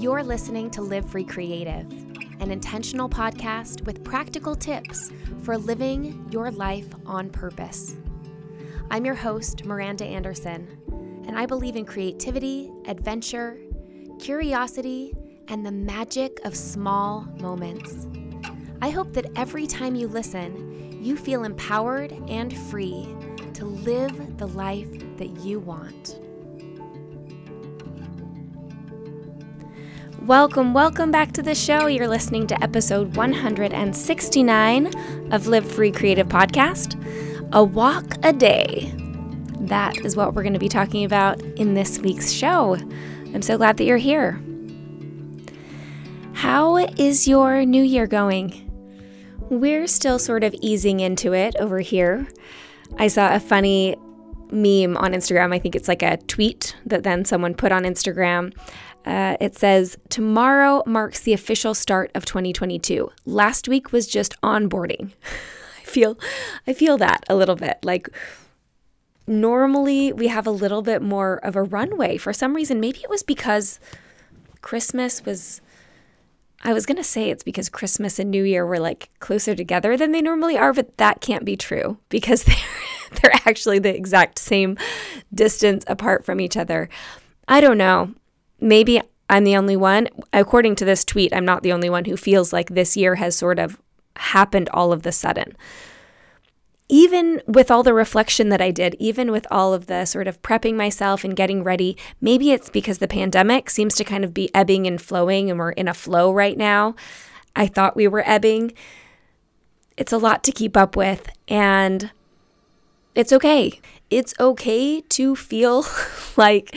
You're listening to Live Free Creative, an intentional podcast with practical tips for living your life on purpose. I'm your host, Miranda Anderson, and I believe in creativity, adventure, curiosity, and the magic of small moments. I hope that every time you listen, you feel empowered and free to live the life that you want. Welcome, welcome back to the show. You're listening to episode 169 of Live Free Creative Podcast A Walk a Day. That is what we're going to be talking about in this week's show. I'm so glad that you're here. How is your new year going? We're still sort of easing into it over here. I saw a funny meme on Instagram. I think it's like a tweet that then someone put on Instagram uh, it says, Tomorrow marks the official start of 2022. Last week was just onboarding. I feel I feel that a little bit. Like normally we have a little bit more of a runway. For some reason, maybe it was because Christmas was I was going to say it's because Christmas and New Year were like closer together than they normally are, but that can't be true because they're they're actually the exact same distance apart from each other. I don't know maybe I'm the only one. According to this tweet, I'm not the only one who feels like this year has sort of happened all of the sudden. Even with all the reflection that I did, even with all of the sort of prepping myself and getting ready, maybe it's because the pandemic seems to kind of be ebbing and flowing and we're in a flow right now. I thought we were ebbing. It's a lot to keep up with, and it's okay. It's okay to feel like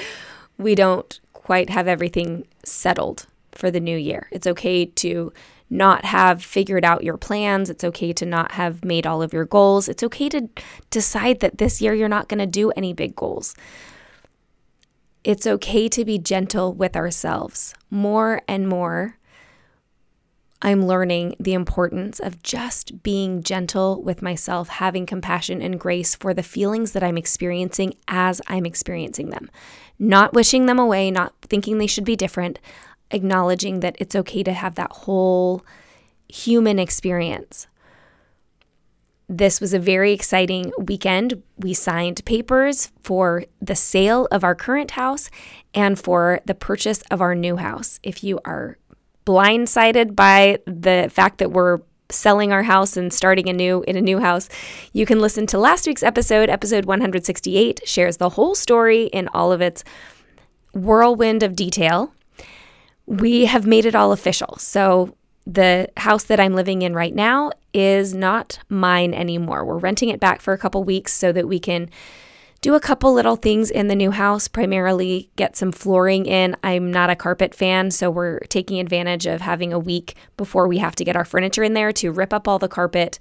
we don't quite have everything settled for the new year. It's okay to not have figured out your plans. It's okay to not have made all of your goals. It's okay to decide that this year you're not going to do any big goals. It's okay to be gentle with ourselves. More and more, I'm learning the importance of just being gentle with myself, having compassion and grace for the feelings that I'm experiencing as I'm experiencing them. Not wishing them away, not thinking they should be different, acknowledging that it's okay to have that whole human experience. This was a very exciting weekend. We signed papers for the sale of our current house and for the purchase of our new house. If you are blindsided by the fact that we're selling our house and starting a new in a new house, you can listen to last week's episode, episode 168, shares the whole story in all of its whirlwind of detail. We have made it all official. So the house that I'm living in right now is not mine anymore. We're renting it back for a couple weeks so that we can do a couple little things in the new house, primarily get some flooring in. I'm not a carpet fan, so we're taking advantage of having a week before we have to get our furniture in there to rip up all the carpet.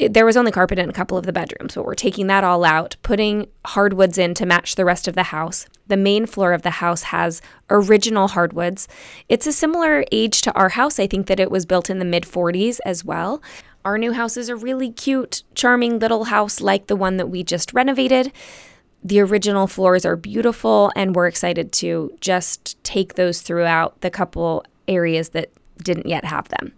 It, there was only carpet in a couple of the bedrooms, but we're taking that all out, putting hardwoods in to match the rest of the house. The main floor of the house has original hardwoods. It's a similar age to our house. I think that it was built in the mid 40s as well. Our new house is a really cute, charming little house like the one that we just renovated. The original floors are beautiful, and we're excited to just take those throughout the couple areas that didn't yet have them.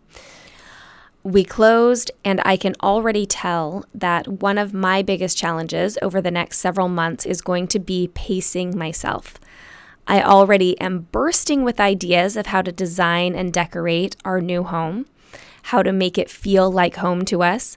We closed, and I can already tell that one of my biggest challenges over the next several months is going to be pacing myself. I already am bursting with ideas of how to design and decorate our new home how to make it feel like home to us.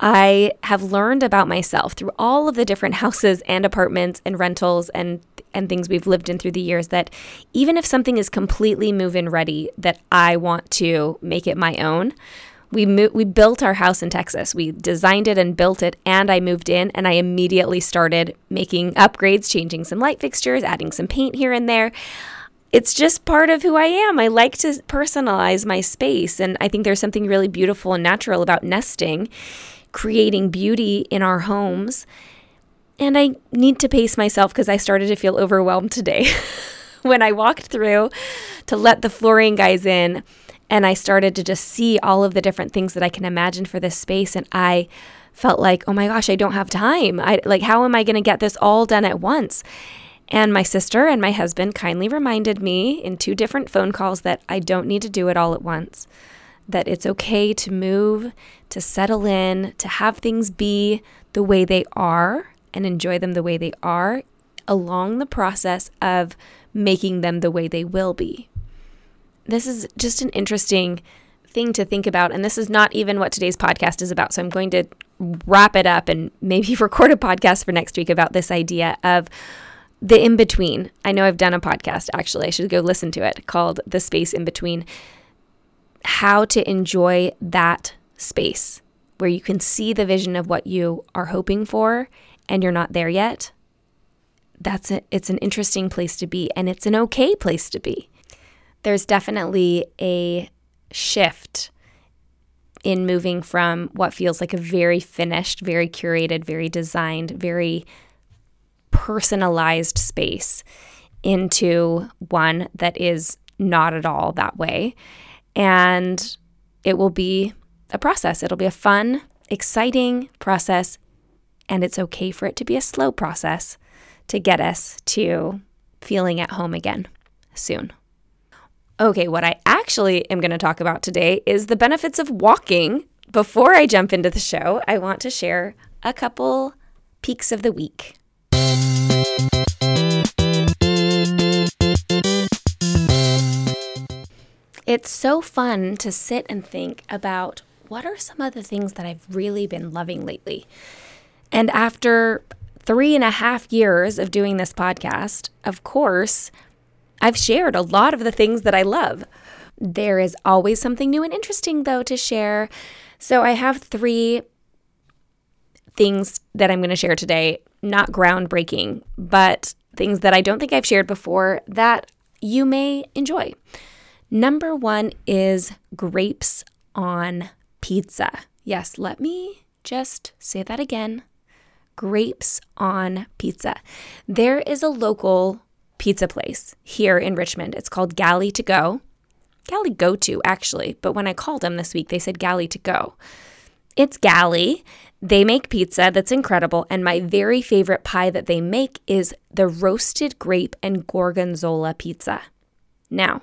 I have learned about myself through all of the different houses and apartments and rentals and and things we've lived in through the years that even if something is completely move-in ready that I want to make it my own. We mo- we built our house in Texas. We designed it and built it and I moved in and I immediately started making upgrades, changing some light fixtures, adding some paint here and there. It's just part of who I am. I like to personalize my space. And I think there's something really beautiful and natural about nesting, creating beauty in our homes. And I need to pace myself because I started to feel overwhelmed today when I walked through to let the flooring guys in. And I started to just see all of the different things that I can imagine for this space. And I felt like, oh my gosh, I don't have time. I like, how am I going to get this all done at once? And my sister and my husband kindly reminded me in two different phone calls that I don't need to do it all at once, that it's okay to move, to settle in, to have things be the way they are and enjoy them the way they are along the process of making them the way they will be. This is just an interesting thing to think about. And this is not even what today's podcast is about. So I'm going to wrap it up and maybe record a podcast for next week about this idea of the in between. I know I've done a podcast actually. I should go listen to it called The Space in Between. How to enjoy that space where you can see the vision of what you are hoping for and you're not there yet. That's it. It's an interesting place to be and it's an okay place to be. There's definitely a shift in moving from what feels like a very finished, very curated, very designed, very personalized space into one that is not at all that way. And it will be a process. It'll be a fun, exciting process. And it's okay for it to be a slow process to get us to feeling at home again soon. Okay, what I actually am going to talk about today is the benefits of walking. Before I jump into the show, I want to share a couple peaks of the week. It's so fun to sit and think about what are some of the things that I've really been loving lately. And after three and a half years of doing this podcast, of course, I've shared a lot of the things that I love. There is always something new and interesting, though, to share. So I have three things that I'm going to share today, not groundbreaking, but things that I don't think I've shared before that you may enjoy. Number one is grapes on pizza. Yes, let me just say that again. Grapes on pizza. There is a local pizza place here in Richmond. It's called Galley to Go. Galley Go To, actually, but when I called them this week, they said Galley to Go. It's Galley. They make pizza that's incredible, and my very favorite pie that they make is the roasted grape and gorgonzola pizza. Now,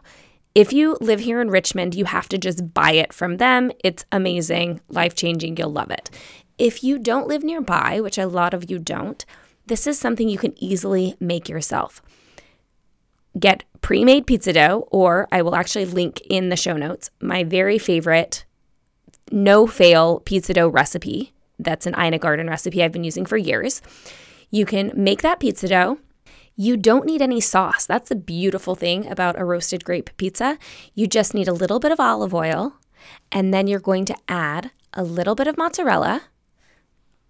if you live here in Richmond, you have to just buy it from them. It's amazing, life changing. You'll love it. If you don't live nearby, which a lot of you don't, this is something you can easily make yourself. Get pre made pizza dough, or I will actually link in the show notes my very favorite no fail pizza dough recipe. That's an Ina Garten recipe I've been using for years. You can make that pizza dough you don't need any sauce. That's the beautiful thing about a roasted grape pizza. You just need a little bit of olive oil, and then you're going to add a little bit of mozzarella,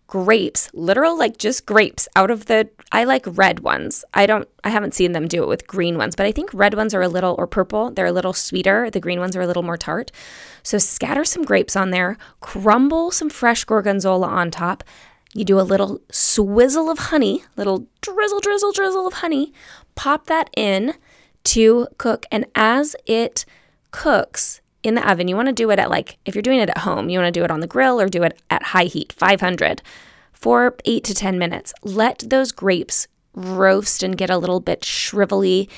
grapes, literal like just grapes out of the I like red ones. I don't I haven't seen them do it with green ones, but I think red ones are a little or purple, they're a little sweeter. The green ones are a little more tart. So scatter some grapes on there, crumble some fresh gorgonzola on top, you do a little swizzle of honey, little drizzle, drizzle, drizzle of honey, pop that in to cook. And as it cooks in the oven, you want to do it at like, if you're doing it at home, you want to do it on the grill or do it at high heat, 500, for eight to 10 minutes. Let those grapes roast and get a little bit shrivelly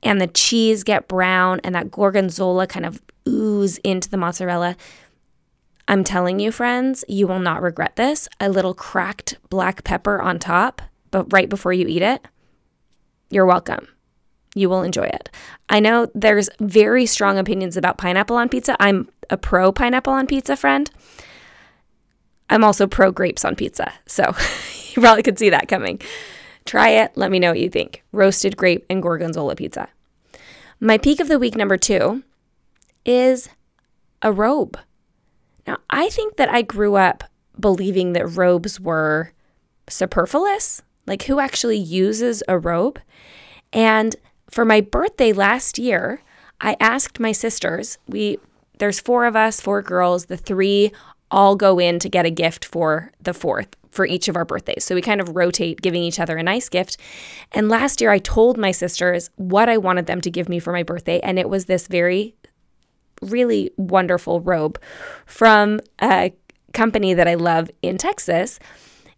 and the cheese get brown and that gorgonzola kind of ooze into the mozzarella. I'm telling you, friends, you will not regret this. A little cracked black pepper on top, but right before you eat it, you're welcome. You will enjoy it. I know there's very strong opinions about pineapple on pizza. I'm a pro pineapple on pizza friend. I'm also pro grapes on pizza. So you probably could see that coming. Try it. Let me know what you think. Roasted grape and gorgonzola pizza. My peak of the week number two is a robe. Now, I think that I grew up believing that robes were superfluous. Like, who actually uses a robe? And for my birthday last year, I asked my sisters, we there's four of us, four girls, the three all go in to get a gift for the fourth for each of our birthdays. So we kind of rotate giving each other a nice gift. And last year I told my sisters what I wanted them to give me for my birthday and it was this very really wonderful robe from a company that I love in Texas.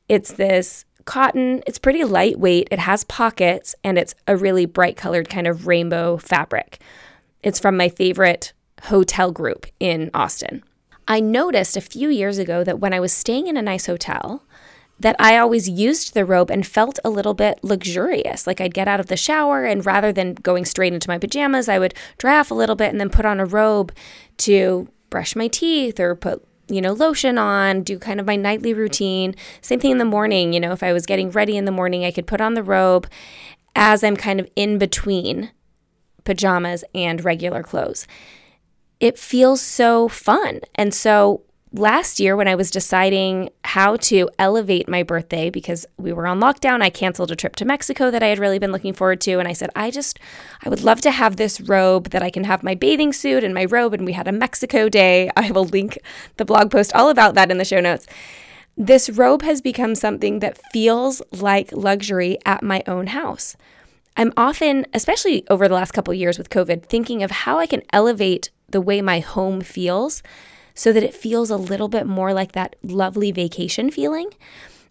It's this cotton, it's pretty lightweight, it has pockets, and it's a really bright colored kind of rainbow fabric. It's from my favorite hotel group in Austin. I noticed a few years ago that when I was staying in a nice hotel, that I always used the robe and felt a little bit luxurious. Like I'd get out of the shower and rather than going straight into my pajamas, I would dry off a little bit and then put on a robe to brush my teeth or put you know, lotion on, do kind of my nightly routine. Same thing in the morning, you know, if I was getting ready in the morning, I could put on the robe as I'm kind of in between pajamas and regular clothes. It feels so fun. And so last year when I was deciding how to elevate my birthday because we were on lockdown, I canceled a trip to Mexico that I had really been looking forward to. And I said, I just, I would love to have this robe that I can have my bathing suit and my robe. And we had a Mexico day. I will link the blog post all about that in the show notes. This robe has become something that feels like luxury at my own house. I'm often, especially over the last couple years with COVID, thinking of how I can elevate the way my home feels so that it feels a little bit more like that lovely vacation feeling.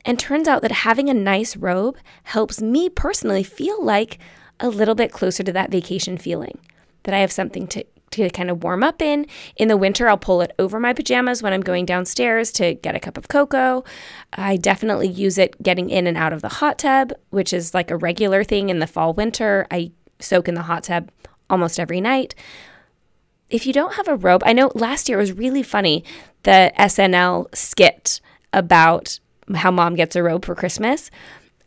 And turns out that having a nice robe helps me personally feel like a little bit closer to that vacation feeling, that I have something to, to kind of warm up in. In the winter, I'll pull it over my pajamas when I'm going downstairs to get a cup of cocoa. I definitely use it getting in and out of the hot tub, which is like a regular thing in the fall, winter. I soak in the hot tub almost every night if you don't have a robe, I know last year it was really funny the SNL skit about how mom gets a robe for Christmas.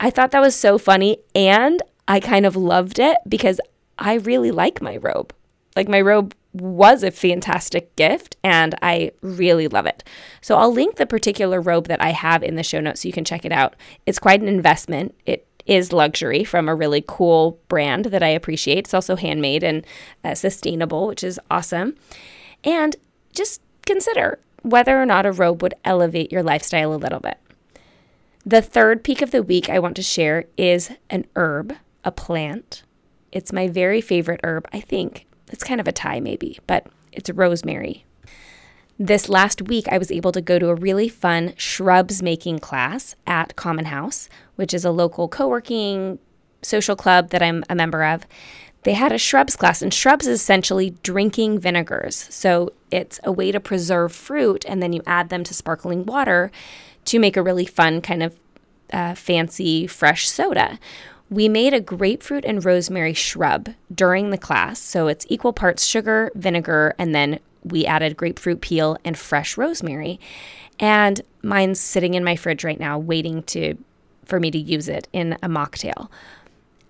I thought that was so funny and I kind of loved it because I really like my robe. Like my robe was a fantastic gift and I really love it. So I'll link the particular robe that I have in the show notes so you can check it out. It's quite an investment. It is luxury from a really cool brand that I appreciate. It's also handmade and uh, sustainable, which is awesome. And just consider whether or not a robe would elevate your lifestyle a little bit. The third peak of the week I want to share is an herb, a plant. It's my very favorite herb, I think. It's kind of a tie, maybe, but it's rosemary. This last week, I was able to go to a really fun shrubs making class at Common House, which is a local co working social club that I'm a member of. They had a shrubs class, and shrubs is essentially drinking vinegars. So it's a way to preserve fruit, and then you add them to sparkling water to make a really fun, kind of uh, fancy, fresh soda. We made a grapefruit and rosemary shrub during the class. So it's equal parts sugar, vinegar, and then we added grapefruit peel and fresh rosemary. And mine's sitting in my fridge right now, waiting to for me to use it in a mocktail.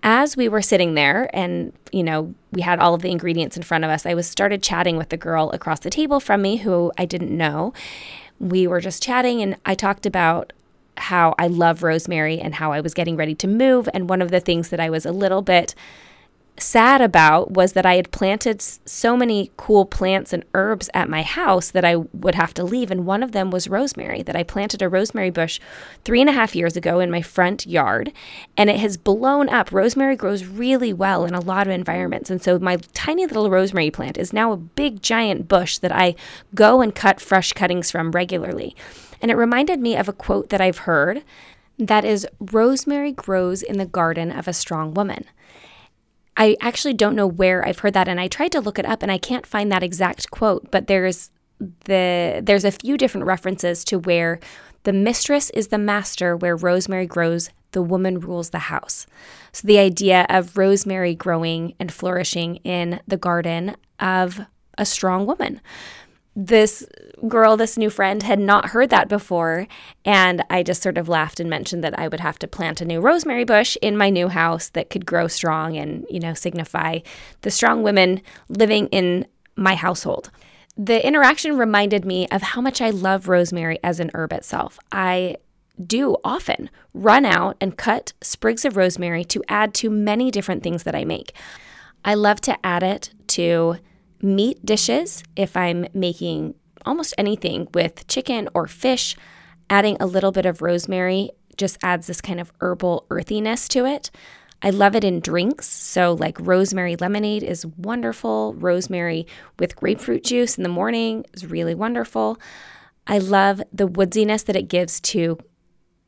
As we were sitting there and, you know, we had all of the ingredients in front of us, I was started chatting with the girl across the table from me who I didn't know. We were just chatting and I talked about how I love rosemary and how I was getting ready to move. And one of the things that I was a little bit sad about was that I had planted so many cool plants and herbs at my house that I would have to leave. And one of them was rosemary, that I planted a rosemary bush three and a half years ago in my front yard. And it has blown up. Rosemary grows really well in a lot of environments. And so my tiny little rosemary plant is now a big giant bush that I go and cut fresh cuttings from regularly. And it reminded me of a quote that I've heard that is Rosemary grows in the garden of a strong woman. I actually don't know where I've heard that and I tried to look it up and I can't find that exact quote, but there's the there's a few different references to where the mistress is the master where rosemary grows, the woman rules the house. So the idea of rosemary growing and flourishing in the garden of a strong woman this girl, this new friend, had not heard that before. And I just sort of laughed and mentioned that I would have to plant a new rosemary bush in my new house that could grow strong and, you know, signify the strong women living in my household. The interaction reminded me of how much I love rosemary as an herb itself. I do often run out and cut sprigs of rosemary to add to many different things that I make. I love to add it to meat dishes if I'm making almost anything with chicken or fish. Adding a little bit of rosemary just adds this kind of herbal earthiness to it. I love it in drinks. So, like rosemary lemonade is wonderful. Rosemary with grapefruit juice in the morning is really wonderful. I love the woodsiness that it gives to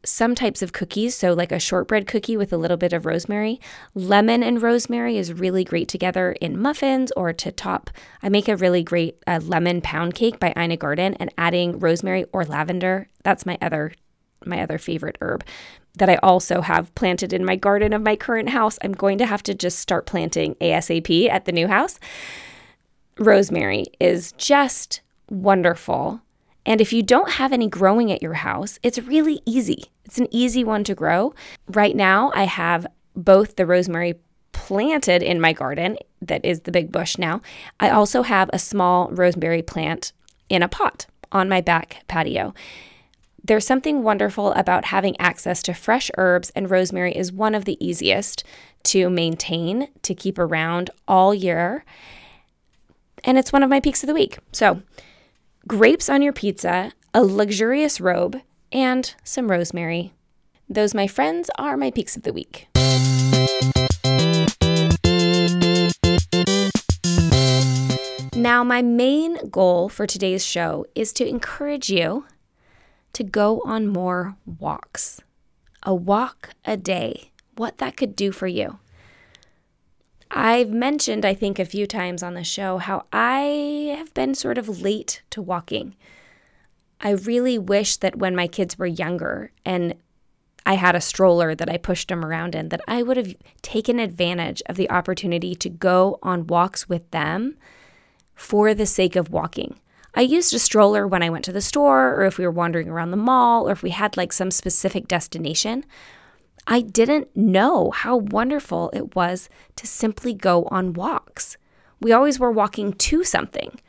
some types of cookies, so like a shortbread cookie with a little bit of rosemary. Lemon and rosemary is really great together in muffins or to top. I make a really great uh, lemon pound cake by Ina Garten and adding rosemary or lavender. That's my other my other favorite herb that I also have planted in my garden of my current house. I'm going to have to just start planting ASAP at the new house. Rosemary is just wonderful and if you don't have any growing at your house, it's really easy. It's an easy one to grow. Right now, I have both the rosemary planted in my garden, that is the big bush now. I also have a small rosemary plant in a pot on my back patio. There's something wonderful about having access to fresh herbs, and rosemary is one of the easiest to maintain, to keep around all year. And it's one of my peaks of the week. So, grapes on your pizza, a luxurious robe, and some rosemary. Those, my friends, are my peaks of the week. Now, my main goal for today's show is to encourage you to go on more walks. A walk a day, what that could do for you. I've mentioned, I think, a few times on the show how I have been sort of late to walking. I really wish that when my kids were younger and I had a stroller that I pushed them around in, that I would have taken advantage of the opportunity to go on walks with them for the sake of walking. I used a stroller when I went to the store or if we were wandering around the mall or if we had like some specific destination. I didn't know how wonderful it was to simply go on walks. We always were walking to something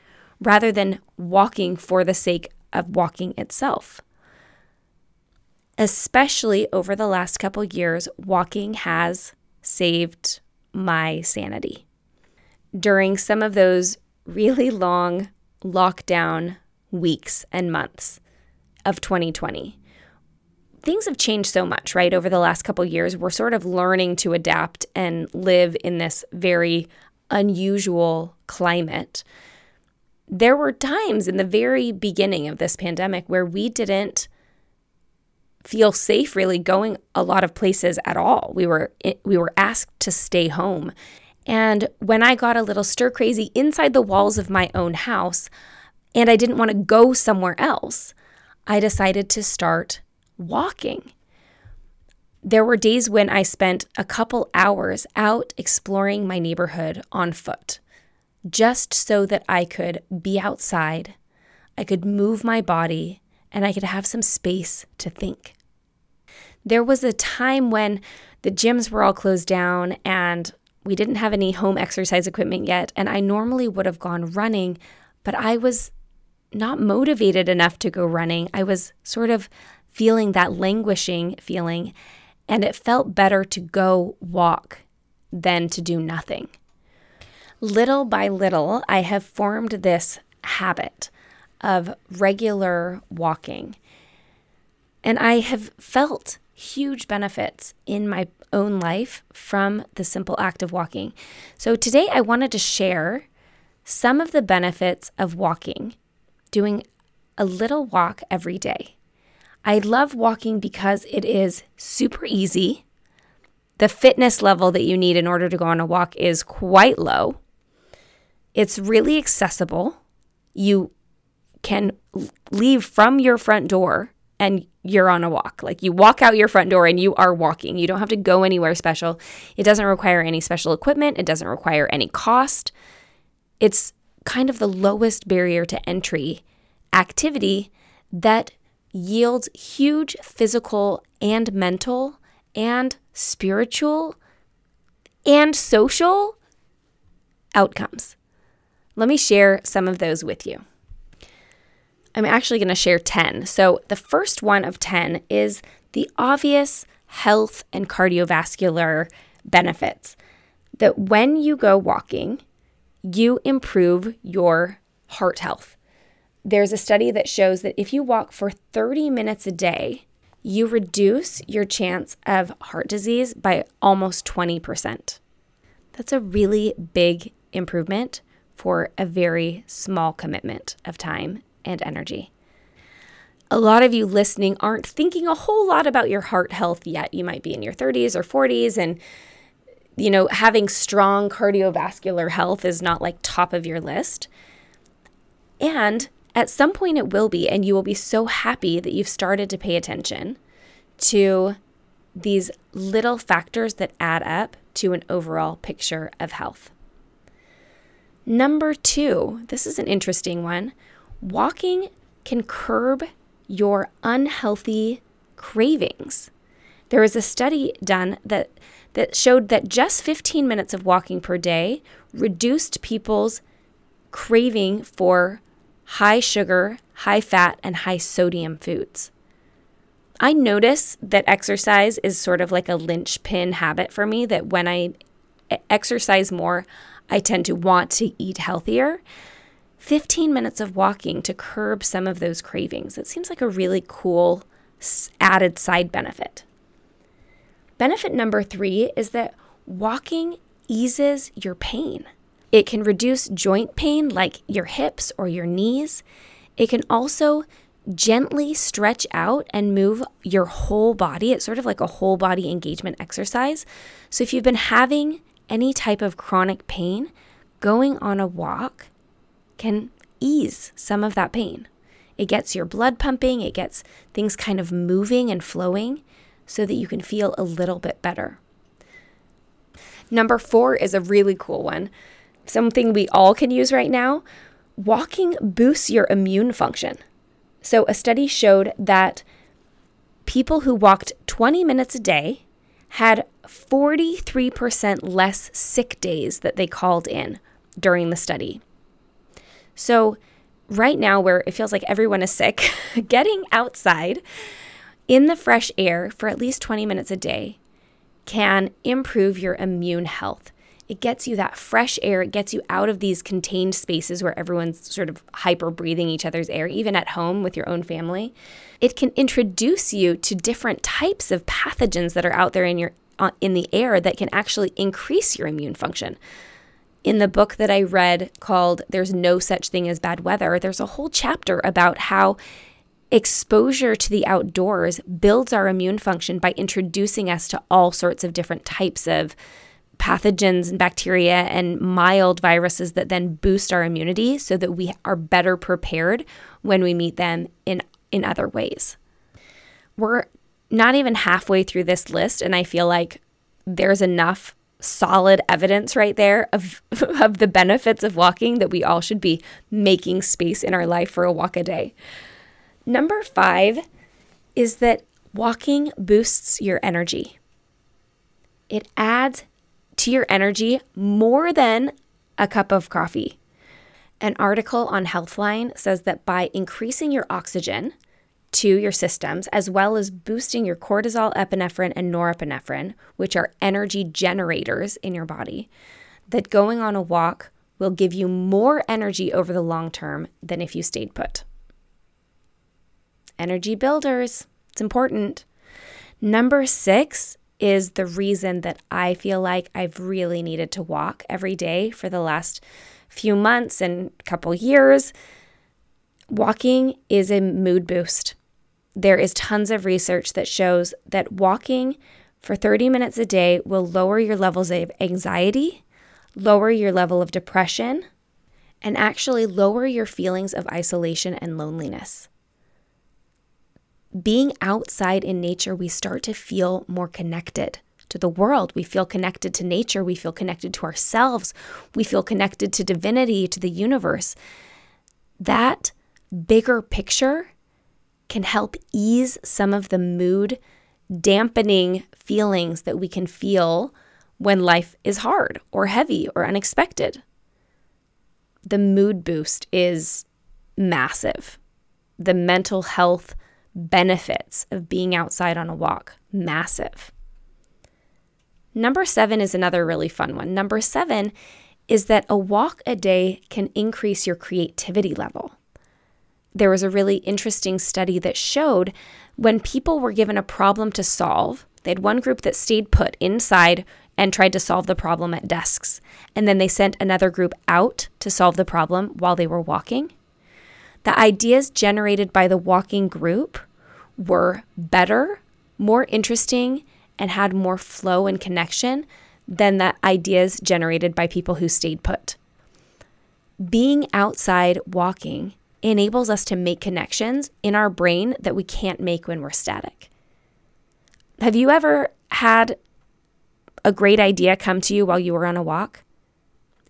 rather than walking for the sake of walking itself. Especially over the last couple years, walking has saved my sanity. During some of those really long lockdown weeks and months of 2020, things have changed so much, right? Over the last couple years, we're sort of learning to adapt and live in this very unusual climate. There were times in the very beginning of this pandemic where we didn't feel safe really going a lot of places at all. We were eh, we were asked to stay home. And when I got a little stir crazy inside the walls of my own house and I didn't want to go somewhere else, I decided to start walking. There were days when I spent a couple hours out exploring my neighborhood on foot, just so that I could be outside, I could move my body, and I could have some space to think. There was a time when the gyms were all closed down and we didn't have any home exercise equipment yet, and I normally would have gone running, but I was not motivated enough to go running. I was sort of feeling that languishing feeling, and it felt better to go walk than to do nothing. Little by little, I have formed this habit of regular walking, and I have felt huge benefits in my own life from the simple act of walking. So today I wanted to share some of the benefits of walking, doing a little walk every day. I love walking because it is super easy. The fitness level that you need in order to go on a walk is quite low. It's really accessible. You can leave from your front door and you're on a walk. Like you walk out your front door and you are walking. You don't have to go anywhere special. It doesn't require any special equipment, it doesn't require any cost. It's kind of the lowest barrier to entry activity that yields huge physical and mental and spiritual and social outcomes. Let me share some of those with you. I'm actually going to share 10. So, the first one of 10 is the obvious health and cardiovascular benefits. that when you go walking, you improve your heart health. There's a study that shows that if you walk for 30 minutes a day, you reduce your chance of heart disease by almost 20%. That's a really big improvement for a very small commitment of time and energy. A lot of you listening aren't thinking a whole lot about your heart health yet. You might be in your 30s or 40s and you know, having strong cardiovascular health is not like top of your list. And at some point it will be, and you will be so happy that you've started to pay attention to these little factors that add up to an overall picture of health. Number two, this is an interesting one. Walking can curb your unhealthy cravings. There was a study done that, that showed that just 15 minutes of walking per day reduced people's craving for high sugar, high fat, and high sodium foods. I notice that exercise is sort of like a linchpin habit for me, that when I exercise more, I tend to want to eat healthier. 15 minutes of walking to curb some of those cravings. It seems like a really cool added side benefit. Benefit number three is that walking eases your pain. It can reduce joint pain like your hips or your knees. It can also gently stretch out and move your whole body. It's sort of like a whole body engagement exercise. So if you've been having any type of chronic pain, going on a walk can ease some of that pain. It gets your blood pumping, it gets things kind of moving and flowing so that you can feel a little bit better. Number four is a really cool one something we all can use right now, walking boosts your immune function. So, a study showed that people who walked 20 minutes a day had 43% less sick days that they called in during the study. So, right now, where it feels like everyone is sick, getting outside in the fresh air for at least 20 minutes a day can improve your immune health. It gets you that fresh air. It gets you out of these contained spaces where everyone's sort of hyper breathing each other's air, even at home with your own family. It can introduce you to different types of pathogens that are out there in your uh, in the air that can actually increase your immune function. In the book that I read called There's No Such Thing as Bad Weather, there's a whole chapter about how exposure to the outdoors builds our immune function by introducing us to all sorts of different types of pathogens and bacteria and mild viruses that then boost our immunity so that we are better prepared when we meet them in, in other ways. We're not even halfway through this list, and I feel like there's enough solid evidence right there of, of the benefits of walking that we all should be making space in our life for a walk a day. Number five is that walking boosts your energy. It adds to your energy more than a cup of coffee. An article on Healthline says that by increasing your oxygen to your systems, as well as boosting your cortisol, epinephrine, and norepinephrine, which are energy generators in your body, that going on a walk will give you more energy over the long term than if you stayed put. Energy builders, it's important. Number six is the reason that I feel like I've really needed to walk every day for the last few months and couple years. Walking is a mood boost. There is tons of research that shows that walking for 30 minutes a day will lower your levels of anxiety, lower your level of depression, and actually lower your feelings of isolation and loneliness being outside in nature, we start to feel more connected to the world. We feel connected to nature. We feel connected to ourselves. We feel connected to divinity, to the universe. That bigger picture can help ease some of the mood dampening feelings that we can feel when life is hard or heavy or unexpected. The mood boost is massive. The mental health benefits of being outside on a walk massive. Number seven is another really fun one. Number seven is that a walk a day can increase your creativity level. There was a really interesting study that showed when people were given a problem to solve, they had one group that stayed put inside and tried to solve the problem at desks. And then they sent another group out to solve the problem while they were walking. The ideas generated by the walking group were better, more interesting, and had more flow and connection than the ideas generated by people who stayed put. Being outside walking enables us to make connections in our brain that we can't make when we're static. Have you ever had a great idea come to you while you were on a walk?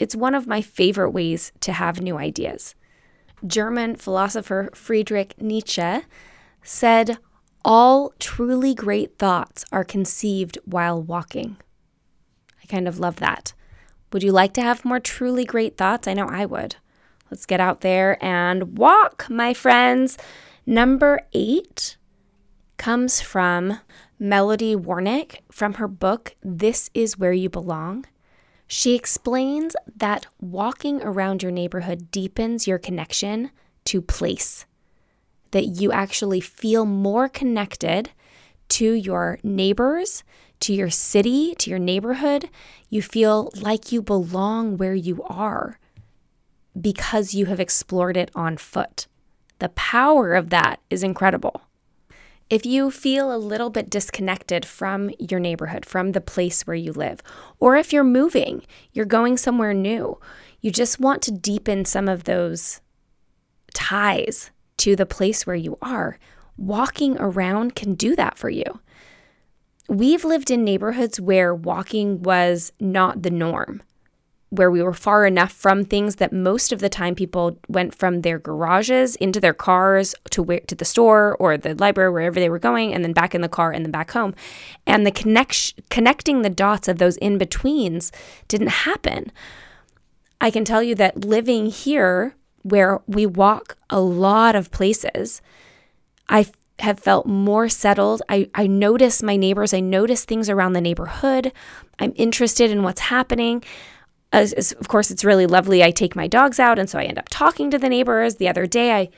It's one of my favorite ways to have new ideas. German philosopher Friedrich Nietzsche said, All truly great thoughts are conceived while walking. I kind of love that. Would you like to have more truly great thoughts? I know I would. Let's get out there and walk, my friends. Number eight comes from Melody Warnick from her book, This Is Where You Belong. She explains that walking around your neighborhood deepens your connection to place, that you actually feel more connected to your neighbors, to your city, to your neighborhood. You feel like you belong where you are because you have explored it on foot. The power of that is incredible. If you feel a little bit disconnected from your neighborhood, from the place where you live, or if you're moving, you're going somewhere new, you just want to deepen some of those ties to the place where you are, walking around can do that for you. We've lived in neighborhoods where walking was not the norm where we were far enough from things that most of the time people went from their garages into their cars to where to the store or the library wherever they were going and then back in the car and then back home and the connection connecting the dots of those in betweens didn't happen i can tell you that living here where we walk a lot of places i have felt more settled. I, I notice my neighbors. I notice things around the neighborhood. I'm interested in what's happening of course, it's really lovely. I take my dogs out, and so I end up talking to the neighbors. The other day, I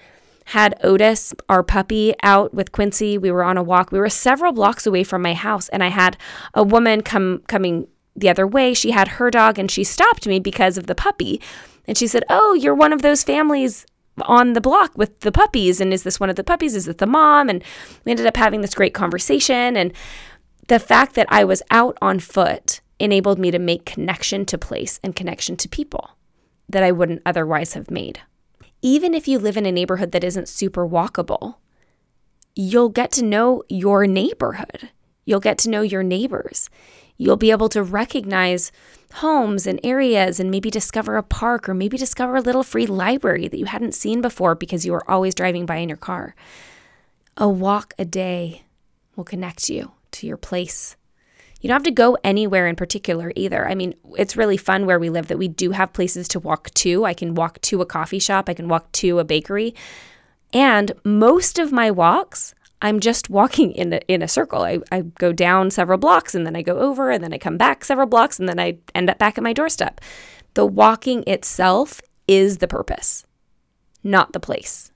had Otis, our puppy, out with Quincy. We were on a walk. We were several blocks away from my house, and I had a woman come coming the other way. She had her dog, and she stopped me because of the puppy. And she said, "Oh, you're one of those families on the block with the puppies. And is this one of the puppies? Is it the mom?" And we ended up having this great conversation. And the fact that I was out on foot enabled me to make connection to place and connection to people that I wouldn't otherwise have made. Even if you live in a neighborhood that isn't super walkable, you'll get to know your neighborhood. You'll get to know your neighbors. You'll be able to recognize homes and areas and maybe discover a park or maybe discover a little free library that you hadn't seen before because you were always driving by in your car. A walk a day will connect you to your place you don't have to go anywhere in particular either. I mean, it's really fun where we live that we do have places to walk to. I can walk to a coffee shop, I can walk to a bakery. And most of my walks, I'm just walking in a, in a circle. I, I go down several blocks and then I go over and then I come back several blocks and then I end up back at my doorstep. The walking itself is the purpose, not the place.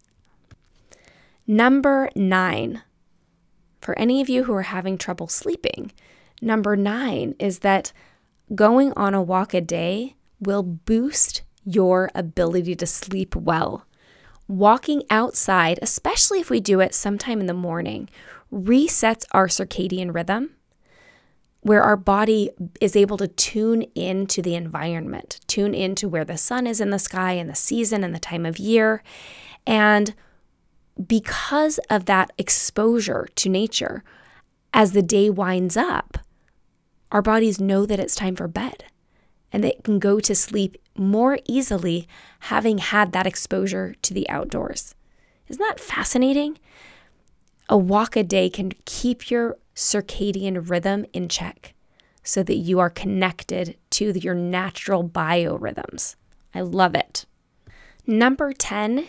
Number nine, for any of you who are having trouble sleeping, Number nine is that going on a walk a day will boost your ability to sleep well. Walking outside, especially if we do it sometime in the morning, resets our circadian rhythm, where our body is able to tune into the environment, tune into where the sun is in the sky and the season and the time of year. And because of that exposure to nature, as the day winds up, our bodies know that it's time for bed and they can go to sleep more easily having had that exposure to the outdoors. Isn't that fascinating? A walk a day can keep your circadian rhythm in check so that you are connected to your natural biorhythms. I love it. Number 10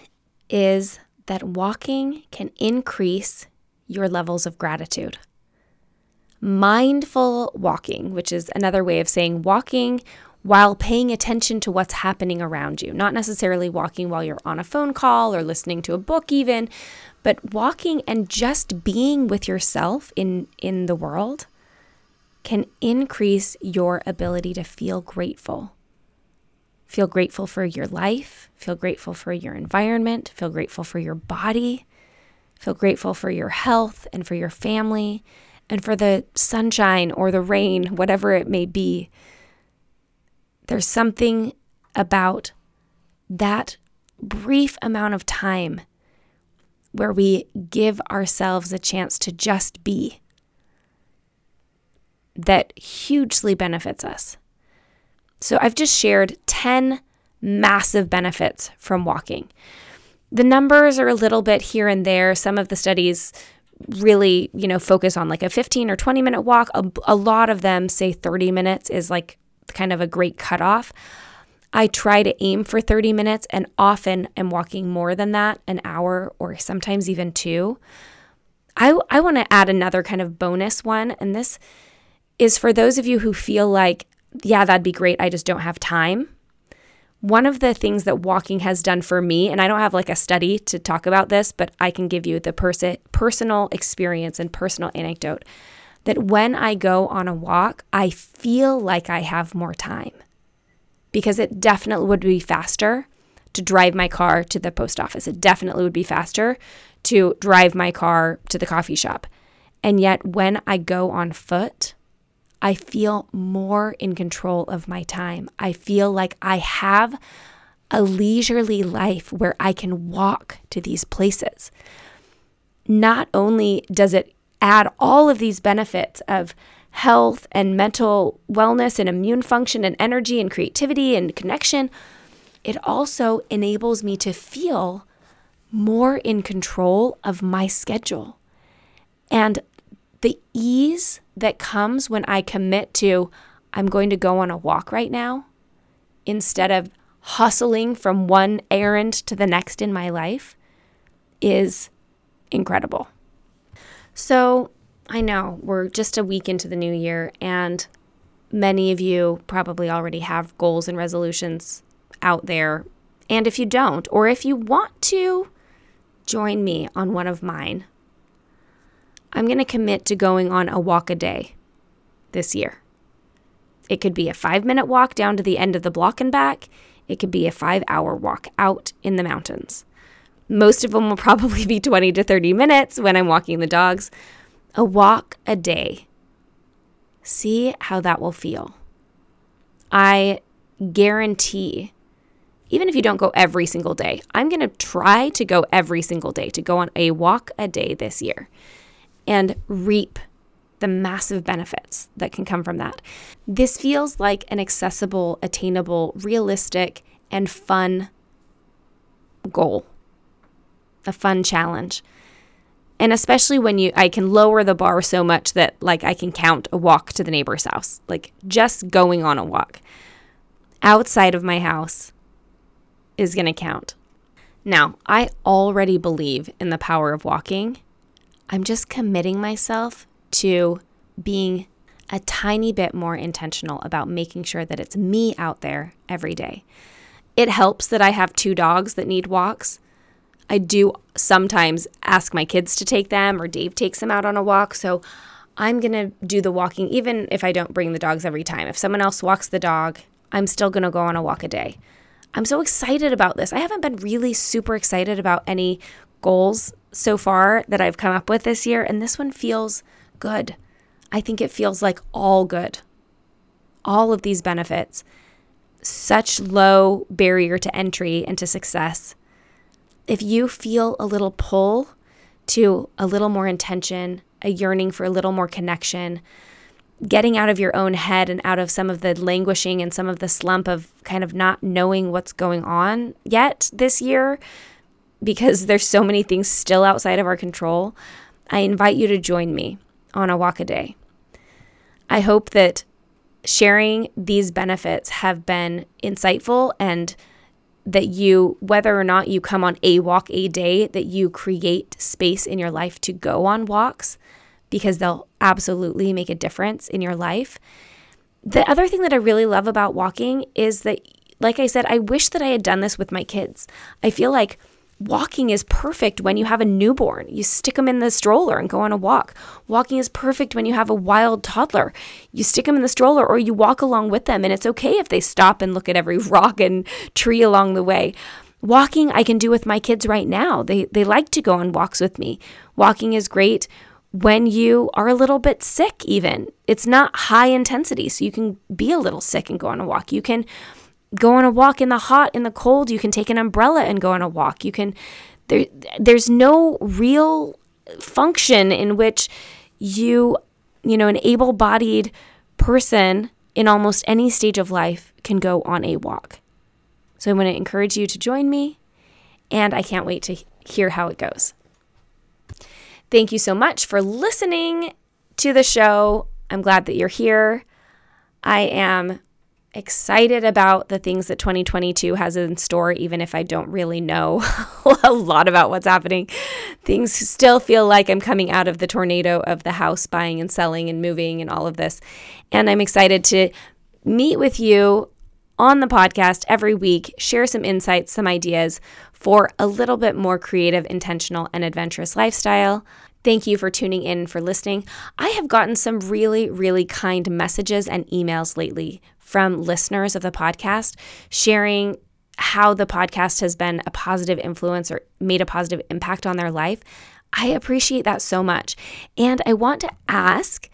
is that walking can increase your levels of gratitude mindful walking, which is another way of saying walking while paying attention to what's happening around you. Not necessarily walking while you're on a phone call or listening to a book, even, but walking and just being with yourself in, in the world can increase your ability to feel grateful. Feel grateful for your life, feel grateful for your environment, feel grateful for your body, feel grateful for your health and for your family and for the sunshine or the rain, whatever it may be there's something about that brief amount of time where we give ourselves a chance to just be that hugely benefits us. So I've just shared 10 massive benefits from walking. The numbers are a little bit here and there. Some of the studies really, you know, focus on like a 15 or 20 minute walk. A, a lot of them say 30 minutes is like kind of a great cutoff. I try to aim for 30 minutes and often am walking more than that, an hour or sometimes even two. I, I want to add another kind of bonus one, and this is for those of you who feel like, yeah, that'd be great, I just don't have time. One of the things that walking has done for me, and I don't have like a study to talk about this, but I can give you the pers- personal experience and personal anecdote that when I go on a walk, I feel like I have more time because it definitely would be faster to drive my car to the post office. It definitely would be faster to drive my car to the coffee shop. And yet, when I go on foot, I feel more in control of my time. I feel like I have a leisurely life where I can walk to these places. Not only does it add all of these benefits of health and mental wellness and immune function and energy and creativity and connection, it also enables me to feel more in control of my schedule. And the ease that comes when I commit to, I'm going to go on a walk right now, instead of hustling from one errand to the next in my life, is incredible. So I know we're just a week into the new year, and many of you probably already have goals and resolutions out there. And if you don't, or if you want to join me on one of mine, I'm going to commit to going on a walk a day this year. It could be a five minute walk down to the end of the block and back. It could be a five hour walk out in the mountains. Most of them will probably be 20 to 30 minutes when I'm walking the dogs. A walk a day. See how that will feel. I guarantee, even if you don't go every single day, I'm going to try to go every single day, to go on a walk a day this year and reap the massive benefits that can come from that. This feels like an accessible, attainable, realistic, and fun goal a fun challenge. And especially when you I can lower the bar so much that like I can count a walk to the neighbor's house, like just going on a walk outside of my house is going to count. Now, I already believe in the power of walking. I'm just committing myself to being a tiny bit more intentional about making sure that it's me out there every day. It helps that I have two dogs that need walks. I do sometimes ask my kids to take them or Dave takes them out on a walk. So I'm going to do the walking, even if I don't bring the dogs every time. If someone else walks the dog, I'm still going to go on a walk a day. I'm so excited about this. I haven't been really super excited about any goals so far that I've come up with this year, and this one feels good. I think it feels like all good. All of these benefits, such low barrier to entry and to success if you feel a little pull to a little more intention, a yearning for a little more connection, getting out of your own head and out of some of the languishing and some of the slump of kind of not knowing what's going on yet this year because there's so many things still outside of our control, I invite you to join me on a walk a day. I hope that sharing these benefits have been insightful and that you, whether or not you come on a walk a day, that you create space in your life to go on walks because they'll absolutely make a difference in your life. The other thing that I really love about walking is that, like I said, I wish that I had done this with my kids. I feel like Walking is perfect when you have a newborn. You stick them in the stroller and go on a walk. Walking is perfect when you have a wild toddler. You stick them in the stroller or you walk along with them, and it's okay if they stop and look at every rock and tree along the way. Walking, I can do with my kids right now. They, they like to go on walks with me. Walking is great when you are a little bit sick, even. It's not high intensity, so you can be a little sick and go on a walk. You can go on a walk in the hot, in the cold. You can take an umbrella and go on a walk. You can, there, there's no real function in which you, you know, an able bodied person in almost any stage of life can go on a walk. So I want to encourage you to join me, and I can't wait to hear how it goes. Thank you so much for listening to the show. I'm glad that you're here. I am excited about the things that 2022 has in store, even if I don't really know a lot about what's happening. Things still feel like I'm coming out of the tornado of the house buying and selling and moving and all of this. And I'm excited to meet with you on the podcast every week, share some insights, some ideas for a little bit more creative, intentional, and adventurous lifestyle. Thank you for tuning in for listening. I have gotten some really, really kind messages and emails lately from listeners of the podcast sharing how the podcast has been a positive influence or made a positive impact on their life. I appreciate that so much. And I want to ask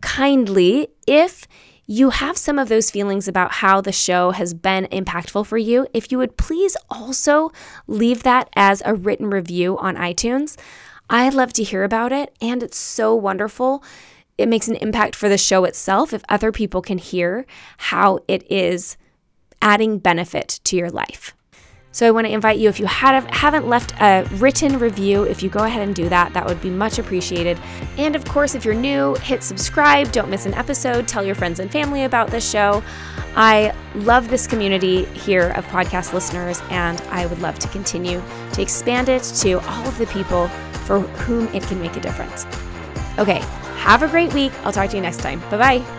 kindly if you have some of those feelings about how the show has been impactful for you, if you would please also leave that as a written review on iTunes. I'd love to hear about it. And it's so wonderful it makes an impact for the show itself if other people can hear how it is adding benefit to your life. So I want to invite you if you have, haven't left a written review, if you go ahead and do that, that would be much appreciated. And of course, if you're new, hit subscribe, don't miss an episode, tell your friends and family about this show. I love this community here of podcast listeners, and I would love to continue to expand it to all of the people for whom it can make a difference. Okay, have a great week. I'll talk to you next time. Bye bye.